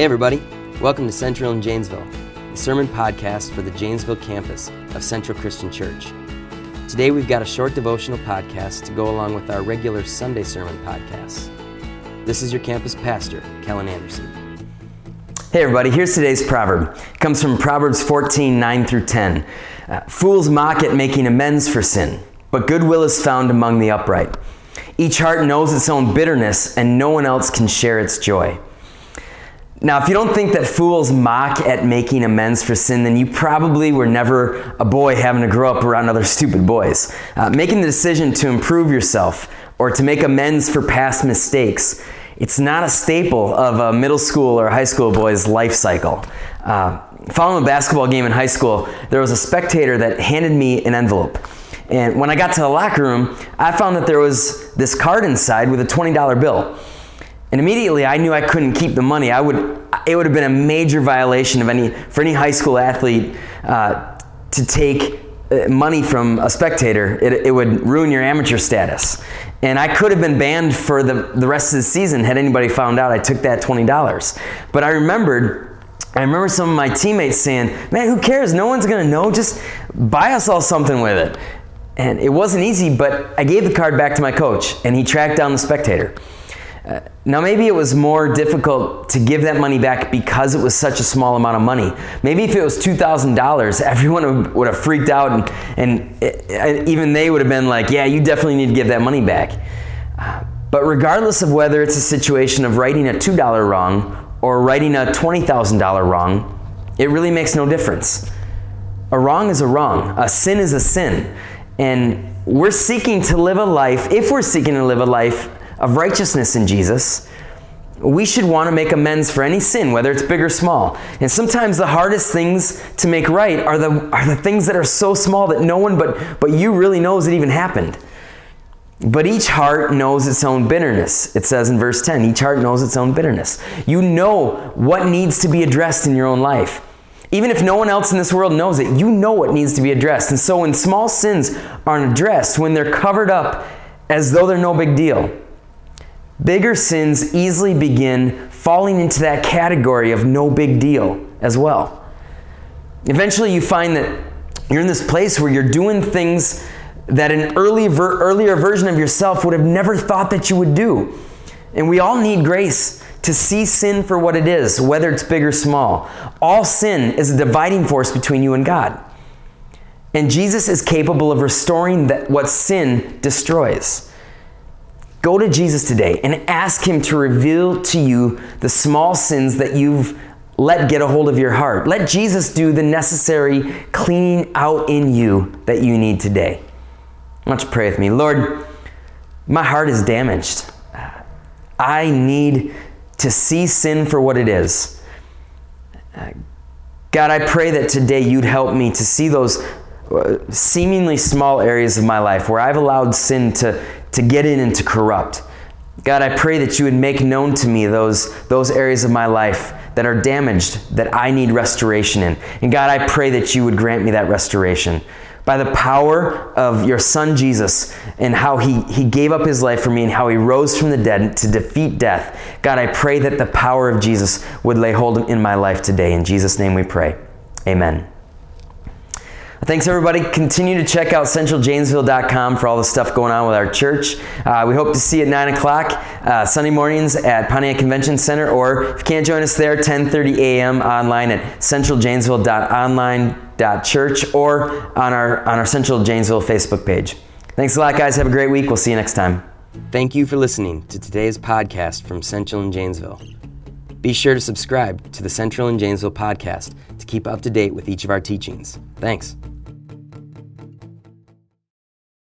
Hey, everybody. Welcome to Central in Janesville, the sermon podcast for the Janesville campus of Central Christian Church. Today, we've got a short devotional podcast to go along with our regular Sunday sermon podcasts. This is your campus pastor, Kellen Anderson. Hey, everybody. Here's today's proverb. It comes from Proverbs 14 9 through 10. Uh, Fools mock at making amends for sin, but goodwill is found among the upright. Each heart knows its own bitterness, and no one else can share its joy. Now, if you don't think that fools mock at making amends for sin, then you probably were never a boy having to grow up around other stupid boys. Uh, making the decision to improve yourself or to make amends for past mistakes, it's not a staple of a middle school or high school boy's life cycle. Uh, following a basketball game in high school, there was a spectator that handed me an envelope. And when I got to the locker room, I found that there was this card inside with a $20 bill. And immediately I knew I couldn't keep the money. I would, it would have been a major violation of any, for any high school athlete uh, to take uh, money from a spectator. It, it would ruin your amateur status. And I could have been banned for the, the rest of the season had anybody found out I took that $20. But I remembered I remember some of my teammates saying, Man, who cares? No one's going to know. Just buy us all something with it. And it wasn't easy, but I gave the card back to my coach, and he tracked down the spectator. Now, maybe it was more difficult to give that money back because it was such a small amount of money. Maybe if it was $2,000, everyone would have freaked out, and, and it, even they would have been like, Yeah, you definitely need to give that money back. But regardless of whether it's a situation of righting a $2 wrong or righting a $20,000 wrong, it really makes no difference. A wrong is a wrong, a sin is a sin. And we're seeking to live a life, if we're seeking to live a life of righteousness in Jesus, we should want to make amends for any sin, whether it's big or small. And sometimes the hardest things to make right are the, are the things that are so small that no one but, but you really knows it even happened. But each heart knows its own bitterness. It says in verse 10 each heart knows its own bitterness. You know what needs to be addressed in your own life. Even if no one else in this world knows it, you know what needs to be addressed. And so when small sins aren't addressed, when they're covered up as though they're no big deal, bigger sins easily begin falling into that category of no big deal as well. Eventually, you find that you're in this place where you're doing things that an early ver- earlier version of yourself would have never thought that you would do. And we all need grace to see sin for what it is, whether it's big or small. All sin is a dividing force between you and God. And Jesus is capable of restoring that, what sin destroys. Go to Jesus today and ask Him to reveal to you the small sins that you've let get a hold of your heart. Let Jesus do the necessary cleaning out in you that you need today. Why don't you pray with me? Lord, my heart is damaged. I need to see sin for what it is. God, I pray that today you'd help me to see those uh, seemingly small areas of my life where I've allowed sin to, to get in and to corrupt. God, I pray that you would make known to me those, those areas of my life that are damaged, that I need restoration in. And God, I pray that you would grant me that restoration. By the power of your son Jesus and how he, he gave up his life for me and how he rose from the dead to defeat death. God, I pray that the power of Jesus would lay hold in my life today. In Jesus' name we pray. Amen. Thanks, everybody. Continue to check out centraljanesville.com for all the stuff going on with our church. Uh, we hope to see you at 9 o'clock uh, Sunday mornings at Pontiac Convention Center, or if you can't join us there, 10.30 a.m. online at centraljanesville.online.church or on our, on our Central Janesville Facebook page. Thanks a lot, guys. Have a great week. We'll see you next time. Thank you for listening to today's podcast from Central and Janesville. Be sure to subscribe to the Central and Janesville podcast to keep up to date with each of our teachings. Thanks.